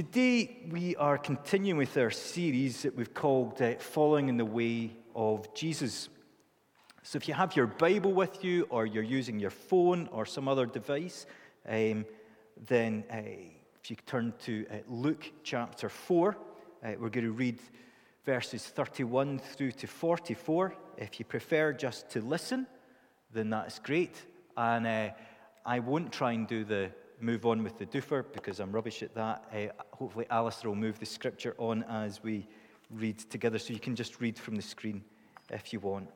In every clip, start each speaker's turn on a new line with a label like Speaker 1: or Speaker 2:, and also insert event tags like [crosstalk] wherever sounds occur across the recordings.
Speaker 1: Today, we are continuing with our series that we've called uh, Following in the Way of Jesus. So, if you have your Bible with you, or you're using your phone or some other device, um, then uh, if you turn to uh, Luke chapter 4, uh, we're going to read verses 31 through to 44. If you prefer just to listen, then that's great. And uh, I won't try and do the move on with the doofer because I'm rubbish at that. Uh, hopefully, Alistair will move the scripture on as we read together, so you can just read from the screen if you want.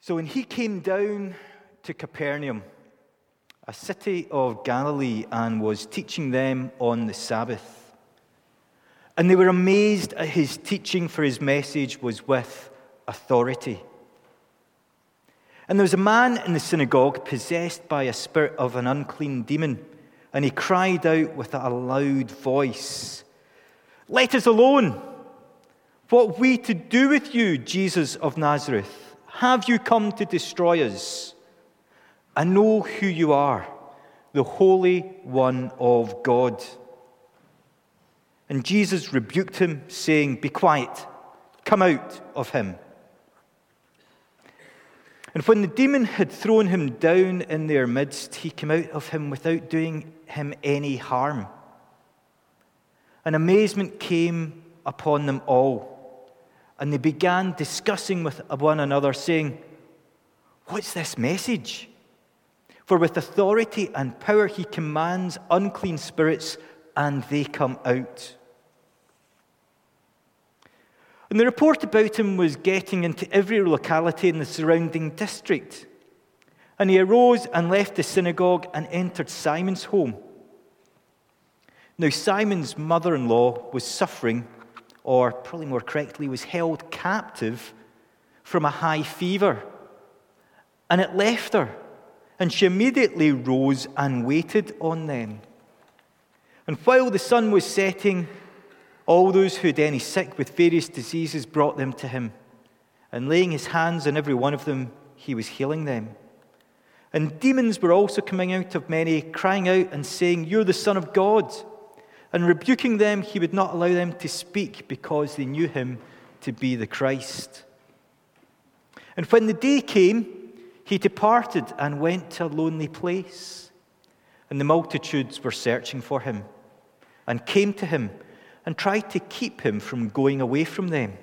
Speaker 1: So, when he came down to Capernaum, a city of Galilee, and was teaching them on the Sabbath, and they were amazed at his teaching, for his message was with authority. And there was a man in the synagogue possessed by a spirit of an unclean demon, and he cried out with a loud voice, Let us alone! What we to do with you, Jesus of Nazareth? Have you come to destroy us? I know who you are, the Holy One of God. And Jesus rebuked him, saying, Be quiet, come out of him. And when the demon had thrown him down in their midst, he came out of him without doing him any harm. And amazement came upon them all. And they began discussing with one another, saying, What's this message? For with authority and power he commands unclean spirits, and they come out. And the report about him was getting into every locality in the surrounding district. And he arose and left the synagogue and entered Simon's home. Now, Simon's mother in law was suffering, or probably more correctly, was held captive from a high fever. And it left her, and she immediately rose and waited on them. And while the sun was setting, all those who had any sick with various diseases brought them to him, and laying his hands on every one of them, he was healing them. And demons were also coming out of many, crying out and saying, You're the Son of God. And rebuking them, he would not allow them to speak because they knew him to be the Christ. And when the day came, he departed and went to a lonely place. And the multitudes were searching for him and came to him and tried to keep him from going away from them.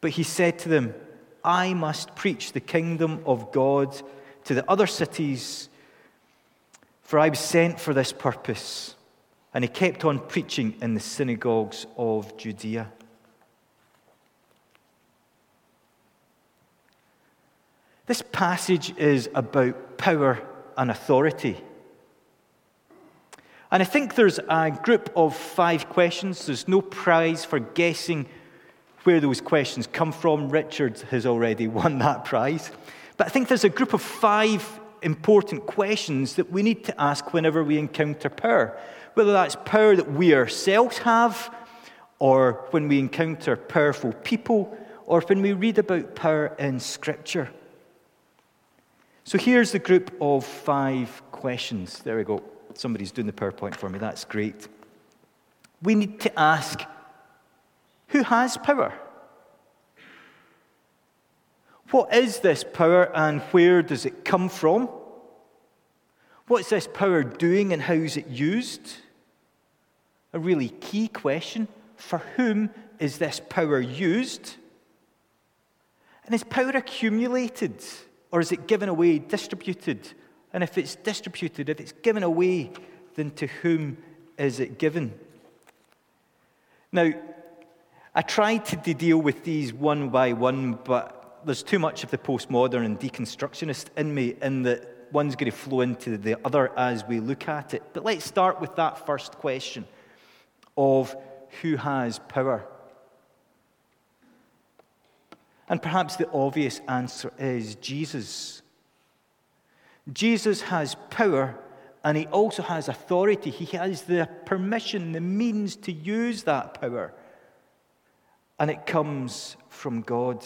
Speaker 1: But he said to them, I must preach the kingdom of God to the other cities, for I was sent for this purpose. And he kept on preaching in the synagogues of Judea. This passage is about power and authority. And I think there's a group of five questions. There's no prize for guessing where those questions come from. Richard has already [laughs] won that prize. But I think there's a group of five important questions that we need to ask whenever we encounter power. Whether that's power that we ourselves have, or when we encounter powerful people, or when we read about power in Scripture. So here's the group of five questions. There we go. Somebody's doing the PowerPoint for me. That's great. We need to ask who has power? What is this power and where does it come from? What's this power doing and how is it used? A really key question. For whom is this power used? And is power accumulated or is it given away, distributed and if it's distributed, if it's given away, then to whom is it given? Now, I tried to deal with these one by one, but there's too much of the postmodern and deconstructionist in me, in that one's going to flow into the other as we look at it. But let's start with that first question of who has power. And perhaps the obvious answer is Jesus. Jesus has power and he also has authority. He has the permission, the means to use that power. And it comes from God.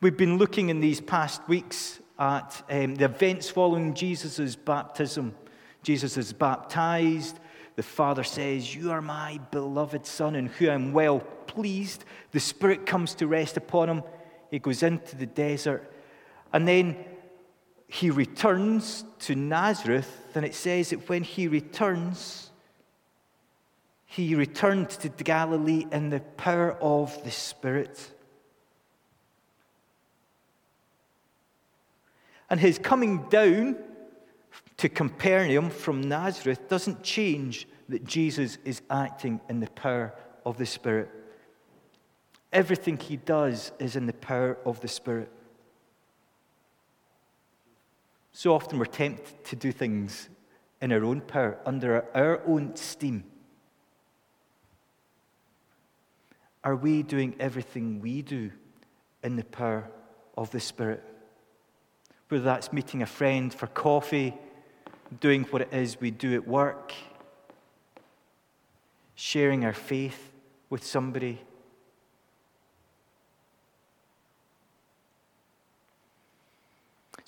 Speaker 1: We've been looking in these past weeks at um, the events following Jesus' baptism. Jesus is baptized. The Father says, You are my beloved Son, in whom I'm well pleased. The Spirit comes to rest upon him. He goes into the desert. And then he returns to Nazareth. And it says that when he returns, he returned to Galilee in the power of the Spirit. And his coming down to Capernaum from Nazareth doesn't change that Jesus is acting in the power of the Spirit. Everything he does is in the power of the Spirit. So often we're tempted to do things in our own power, under our own steam. Are we doing everything we do in the power of the Spirit? Whether that's meeting a friend for coffee, doing what it is we do at work, sharing our faith with somebody.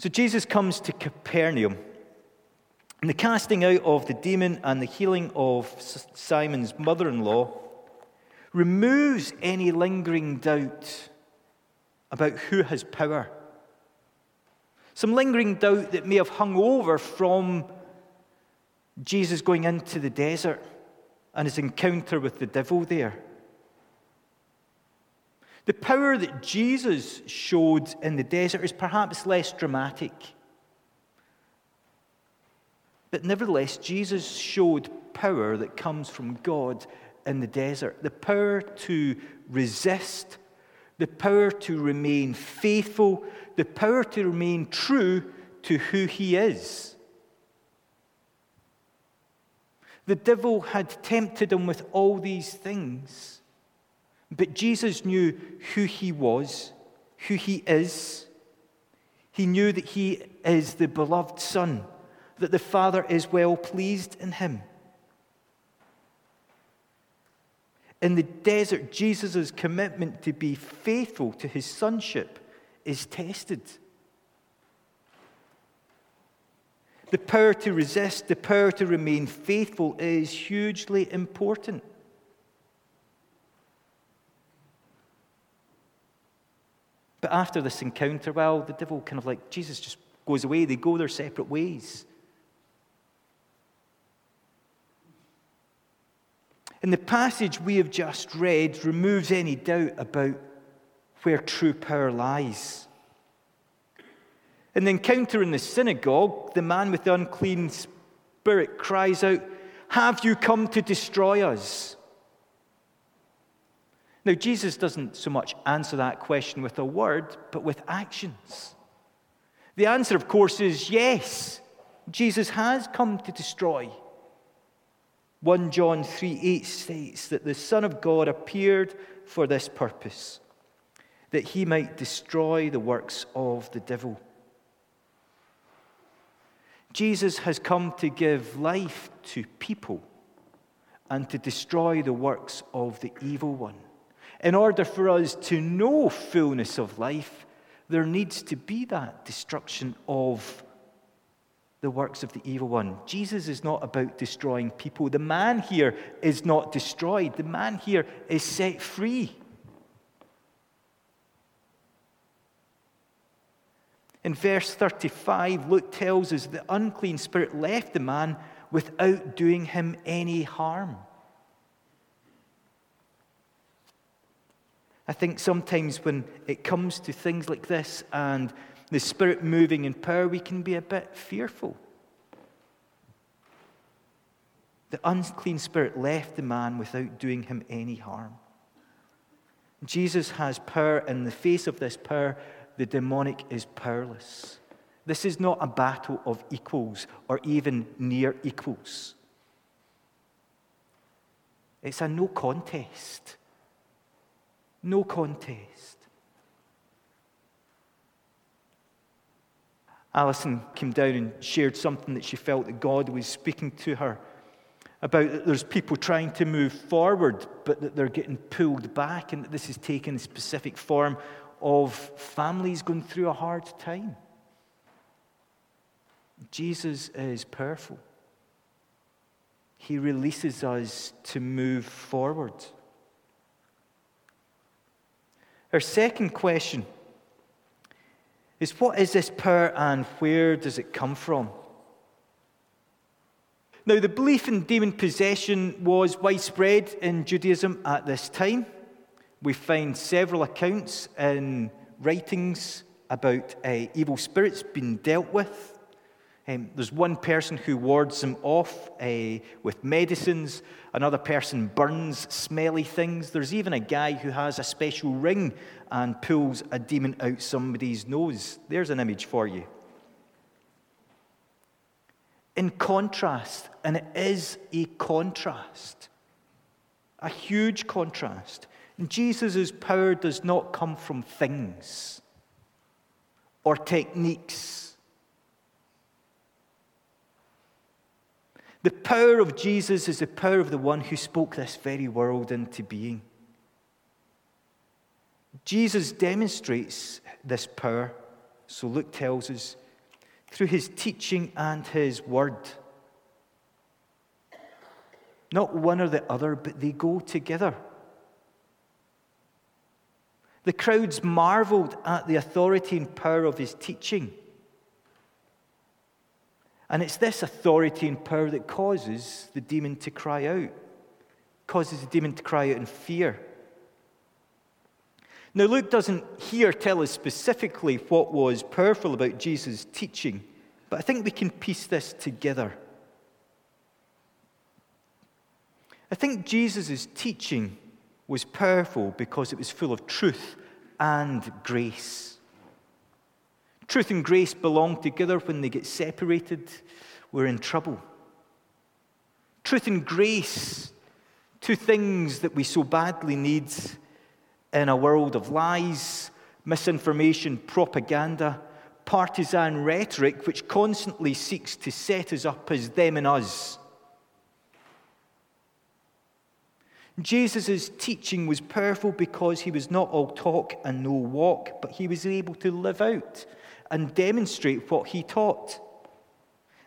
Speaker 1: So Jesus comes to Capernaum. And the casting out of the demon and the healing of Simon's mother in law removes any lingering doubt about who has power. Some lingering doubt that may have hung over from Jesus going into the desert and his encounter with the devil there. The power that Jesus showed in the desert is perhaps less dramatic. But nevertheless, Jesus showed power that comes from God in the desert the power to resist, the power to remain faithful, the power to remain true to who he is. The devil had tempted him with all these things, but Jesus knew who he was, who he is. He knew that he is the beloved Son, that the Father is well pleased in him. In the desert, Jesus' commitment to be faithful to his sonship is tested. The power to resist, the power to remain faithful is hugely important. But after this encounter, well, the devil kind of like, Jesus just goes away. They go their separate ways. And the passage we have just read removes any doubt about where true power lies. In the encounter in the synagogue, the man with the unclean spirit cries out, Have you come to destroy us? Now, Jesus doesn't so much answer that question with a word, but with actions. The answer, of course, is yes. Jesus has come to destroy. 1 John 3 8 states that the Son of God appeared for this purpose, that he might destroy the works of the devil. Jesus has come to give life to people and to destroy the works of the evil one. In order for us to know fullness of life, there needs to be that destruction of the works of the evil one. Jesus is not about destroying people. The man here is not destroyed, the man here is set free. In verse 35, Luke tells us the unclean spirit left the man without doing him any harm. I think sometimes when it comes to things like this and the Spirit moving in power, we can be a bit fearful. The unclean spirit left the man without doing him any harm. Jesus has power. And in the face of this power, the demonic is powerless. This is not a battle of equals or even near equals. It's a no contest. No contest. Alison came down and shared something that she felt that God was speaking to her about that there's people trying to move forward, but that they're getting pulled back, and that this is taking a specific form of families going through a hard time. Jesus is powerful. He releases us to move forward. Our second question is what is this power and where does it come from? Now, the belief in demon possession was widespread in Judaism at this time. We find several accounts in writings about uh, evil spirits being dealt with. Um, there's one person who wards them off uh, with medicines. Another person burns smelly things. There's even a guy who has a special ring and pulls a demon out somebody's nose. There's an image for you. In contrast, and it is a contrast, a huge contrast, Jesus' power does not come from things or techniques The power of Jesus is the power of the one who spoke this very world into being. Jesus demonstrates this power, so Luke tells us, through his teaching and his word. Not one or the other, but they go together. The crowds marveled at the authority and power of his teaching. And it's this authority and power that causes the demon to cry out, causes the demon to cry out in fear. Now, Luke doesn't here tell us specifically what was powerful about Jesus' teaching, but I think we can piece this together. I think Jesus' teaching was powerful because it was full of truth and grace. Truth and grace belong together. When they get separated, we're in trouble. Truth and grace, two things that we so badly need in a world of lies, misinformation, propaganda, partisan rhetoric, which constantly seeks to set us up as them and us. Jesus' teaching was powerful because he was not all talk and no walk, but he was able to live out and demonstrate what he taught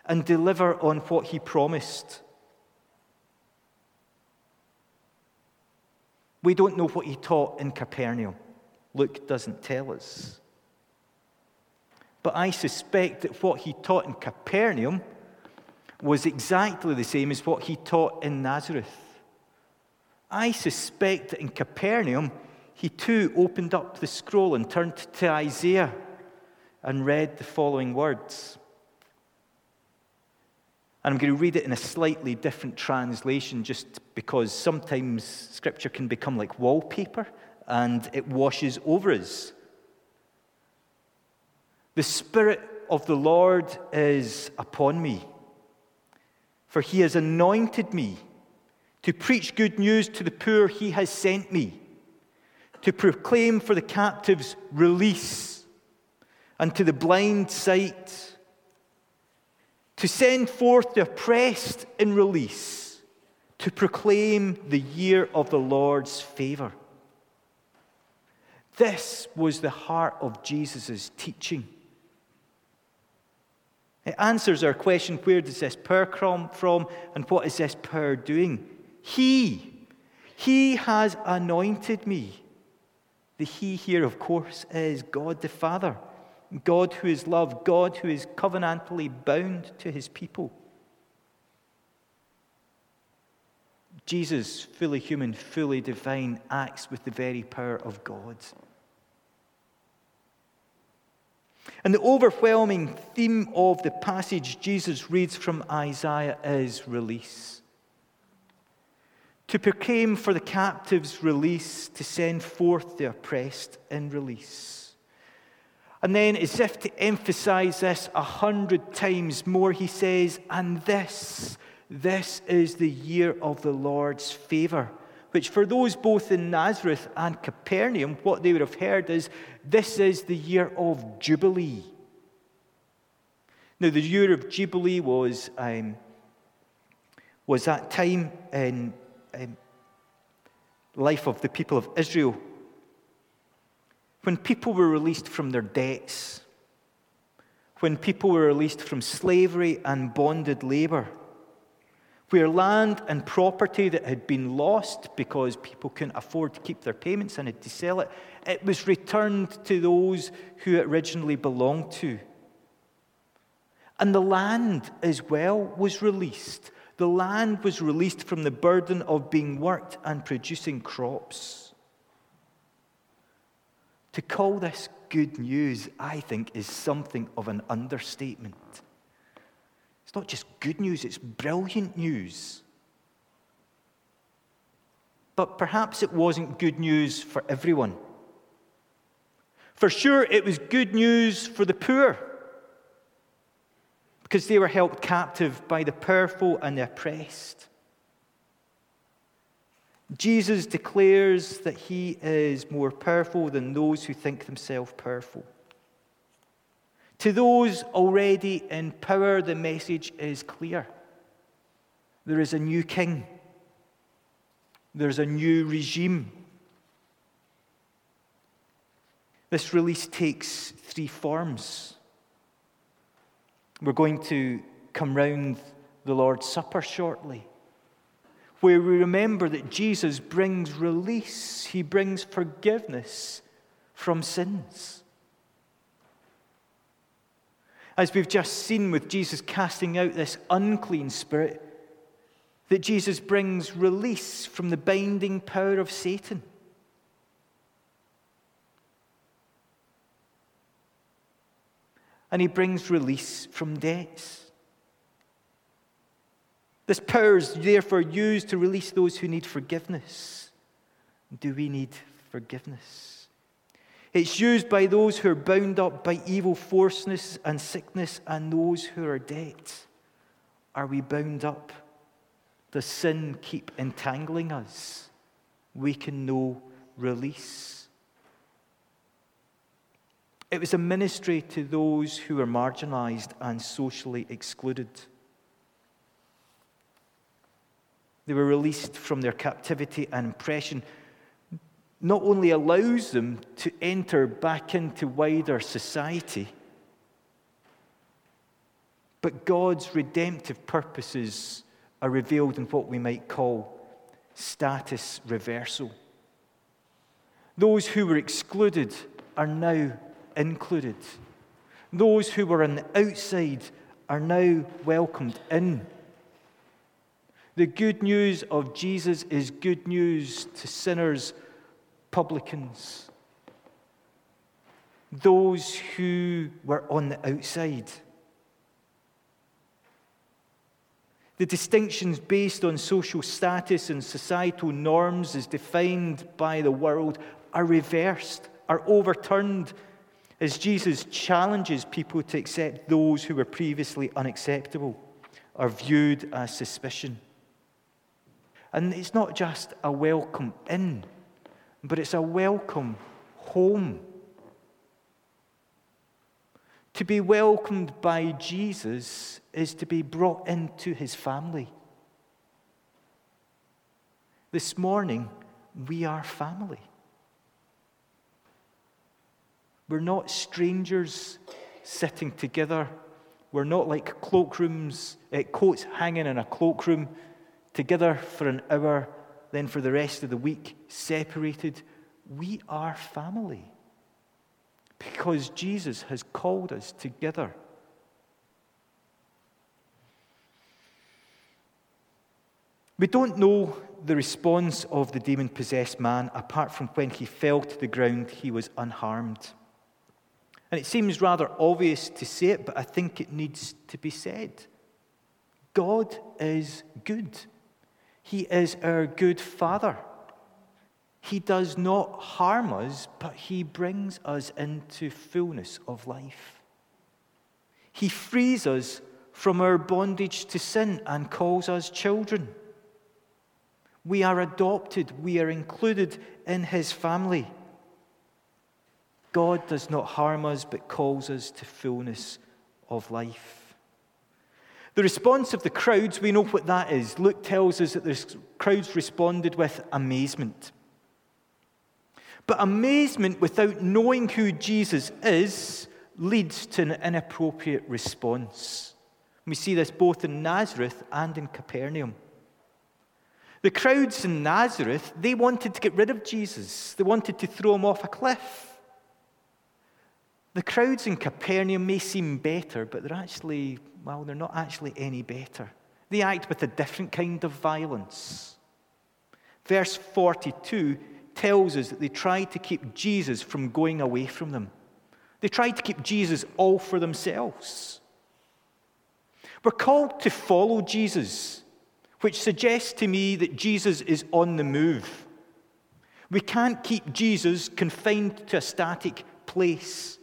Speaker 1: and deliver on what he promised. We don't know what he taught in Capernaum. Luke doesn't tell us. But I suspect that what he taught in Capernaum was exactly the same as what he taught in Nazareth. I suspect that in Capernaum, he too opened up the scroll and turned to Isaiah and read the following words. And I'm going to read it in a slightly different translation just because sometimes scripture can become like wallpaper and it washes over us. The Spirit of the Lord is upon me, for he has anointed me to preach good news to the poor, he has sent me to proclaim for the captives release and to the blind sight, to send forth the oppressed in release, to proclaim the year of the Lord's favor. This was the heart of Jesus' teaching. It answers our question where does this power come from and what is this power doing? He, He has anointed me. The He here, of course, is God the Father. God who is love, God who is covenantally bound to his people. Jesus, fully human, fully divine, acts with the very power of God. And the overwhelming theme of the passage Jesus reads from Isaiah is release. To proclaim for the captives release, to send forth the oppressed in release. And then, as if to emphasize this a hundred times more, he says, And this, this is the year of the Lord's favor. Which, for those both in Nazareth and Capernaum, what they would have heard is, This is the year of Jubilee. Now, the year of Jubilee was, um, was that time in life of the people of Israel when people were released from their debts, when people were released from slavery and bonded labor, where land and property that had been lost because people couldn't afford to keep their payments and had to sell it, it was returned to those who it originally belonged to. And the land as well was released. The land was released from the burden of being worked and producing crops. To call this good news, I think, is something of an understatement. It's not just good news, it's brilliant news. But perhaps it wasn't good news for everyone. For sure, it was good news for the poor because they were held captive by the powerful and the oppressed. Jesus declares that he is more powerful than those who think themselves powerful. To those already in power, the message is clear there is a new king, there's a new regime. This release takes three forms. We're going to come round the Lord's Supper shortly, where we remember that Jesus brings release, he brings forgiveness from sins. As we've just seen with Jesus casting out this unclean spirit, that Jesus brings release from the binding power of Satan. and he brings release from debts. This power is therefore used to release those who need forgiveness. Do we need forgiveness? It's used by those who are bound up by evil forceness and sickness and those who are dead. Are we bound up? Does sin keep entangling us? We can know release. It was a ministry to those who were marginalized and socially excluded. They were released from their captivity and oppression, not only allows them to enter back into wider society, but God's redemptive purposes are revealed in what we might call status reversal. Those who were excluded are now included. Those who were on the outside are now welcomed in. The good news of Jesus is good news to sinners, publicans, those who were on the outside. The distinctions based on social status and societal norms as defined by the world are reversed, are overturned as Jesus challenges people to accept those who were previously unacceptable or viewed as suspicion. And it's not just a welcome in, but it's a welcome home. To be welcomed by Jesus is to be brought into his family. This morning, we are family. We're not strangers sitting together. We're not like cloakrooms, uh, coats hanging in a cloakroom together for an hour, then for the rest of the week separated. We are family because Jesus has called us together. We don't know the response of the demon possessed man apart from when he fell to the ground, he was unharmed. And it seems rather obvious to say it, but I think it needs to be said. God is good. He is our good Father. He does not harm us, but He brings us into fullness of life. He frees us from our bondage to sin and calls us children. We are adopted, we are included in His family. God does not harm us, but calls us to fullness of life. The response of the crowds, we know what that is. Luke tells us that the crowds responded with amazement. But amazement without knowing who Jesus is leads to an inappropriate response. We see this both in Nazareth and in Capernaum. The crowds in Nazareth, they wanted to get rid of Jesus. They wanted to throw him off a cliff. The crowds in Capernaum may seem better, but they're actually, well, they're not actually any better. They act with a different kind of violence. Verse 42 tells us that they tried to keep Jesus from going away from them. They tried to keep Jesus all for themselves. We're called to follow Jesus, which suggests to me that Jesus is on the move. We can't keep Jesus confined to a static place.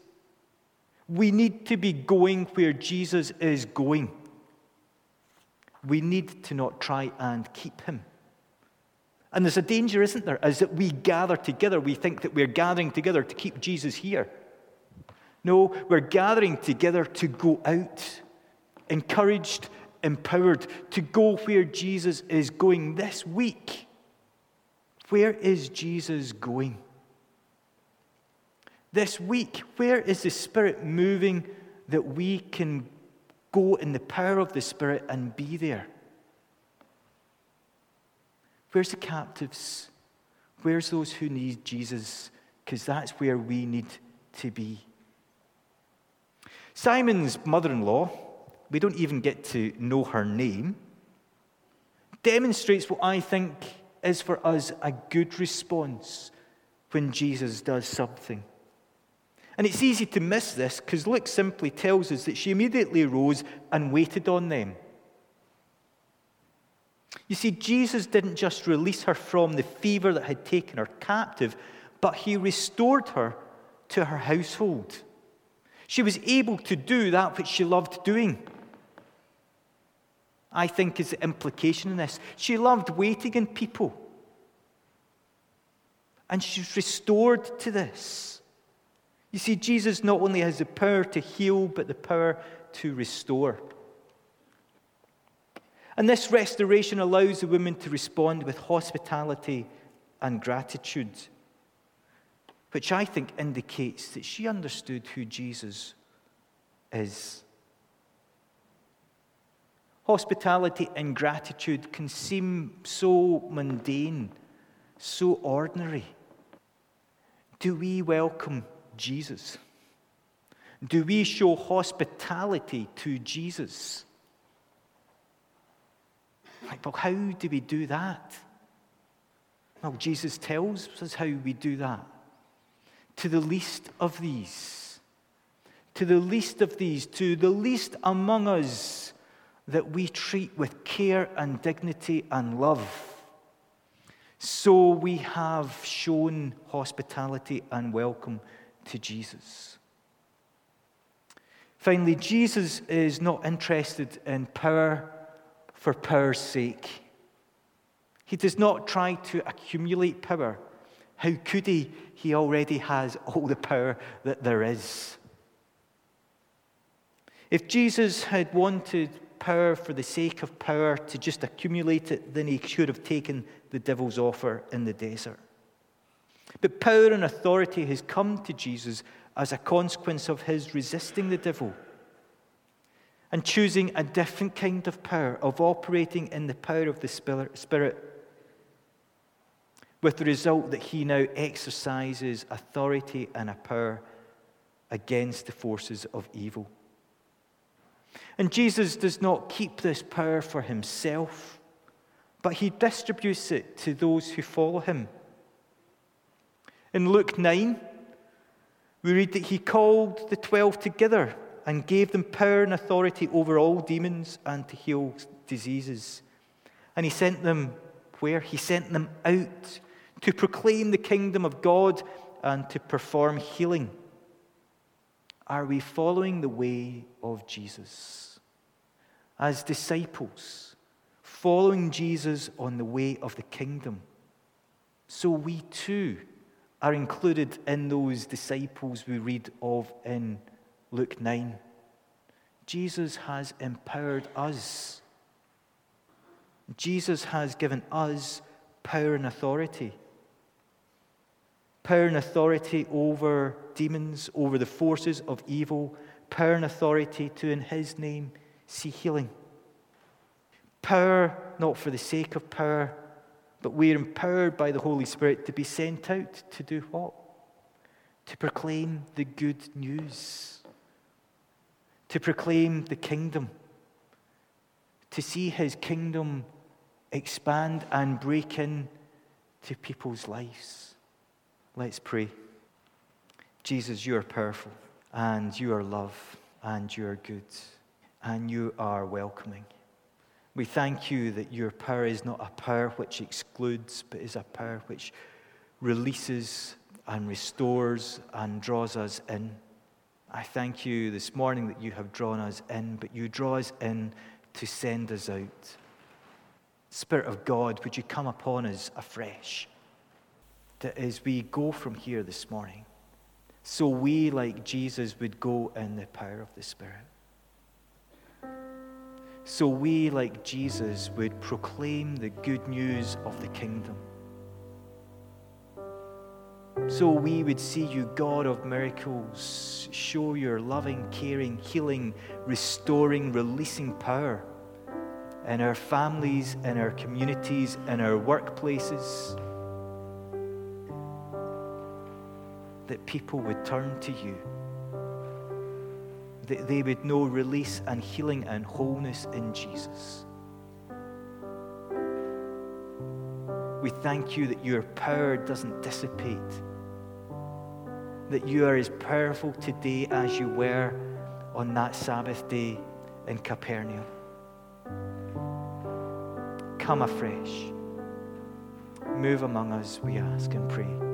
Speaker 1: We need to be going where Jesus is going. We need to not try and keep him. And there's a danger, isn't there, is that we gather together. We think that we're gathering together to keep Jesus here. No, we're gathering together to go out, encouraged, empowered, to go where Jesus is going this week. Where is Jesus going? This week, where is the Spirit moving that we can go in the power of the Spirit and be there? Where's the captives? Where's those who need Jesus? Because that's where we need to be. Simon's mother in law, we don't even get to know her name, demonstrates what I think is for us a good response when Jesus does something. And it's easy to miss this because Luke simply tells us that she immediately rose and waited on them. You see, Jesus didn't just release her from the fever that had taken her captive, but he restored her to her household. She was able to do that which she loved doing. I think is the implication in this. She loved waiting on people. And she's restored to this. You see, Jesus not only has the power to heal, but the power to restore. And this restoration allows the woman to respond with hospitality and gratitude, which I think indicates that she understood who Jesus is. Hospitality and gratitude can seem so mundane, so ordinary. Do we welcome Jesus? Do we show hospitality to Jesus? Like, well, how do we do that? Well, Jesus tells us how we do that. To the least of these, to the least of these, to the least among us that we treat with care and dignity and love. So we have shown hospitality and welcome to Jesus. Finally, Jesus is not interested in power for power's sake. He does not try to accumulate power. How could he? He already has all the power that there is. If Jesus had wanted power for the sake of power to just accumulate it, then he should have taken the devil's offer in the desert. But power and authority has come to Jesus as a consequence of his resisting the devil and choosing a different kind of power, of operating in the power of the Spirit, with the result that he now exercises authority and a power against the forces of evil. And Jesus does not keep this power for himself, but he distributes it to those who follow him. In Luke 9, we read that he called the twelve together and gave them power and authority over all demons and to heal diseases. And he sent them where? He sent them out to proclaim the kingdom of God and to perform healing. Are we following the way of Jesus? As disciples, following Jesus on the way of the kingdom. So we too are included in those disciples we read of in Luke 9. Jesus has empowered us. Jesus has given us power and authority. Power and authority over demons, over the forces of evil, power and authority to, in His name, see healing. Power, not for the sake of power, but we're empowered by the Holy Spirit to be sent out to do what? To proclaim the good news, to proclaim the kingdom, to see His kingdom expand and break in to people's lives. Let's pray. Jesus, you are powerful, and you are love, and you are good, and you are welcoming. We thank you that your power is not a power which excludes, but is a power which releases and restores and draws us in. I thank you this morning that you have drawn us in, but you draw us in to send us out. Spirit of God, would you come upon us afresh? That as we go from here this morning, so we, like Jesus, would go in the power of the Spirit. So we, like Jesus, would proclaim the good news of the kingdom. So we would see you, God of miracles, show your loving, caring, healing, restoring, releasing power in our families, in our communities, in our workplaces. That people would turn to you. That they would know release and healing and wholeness in Jesus. We thank you that your power doesn't dissipate, that you are as powerful today as you were on that Sabbath day in Capernaum come afresh. Move among us, we ask and pray.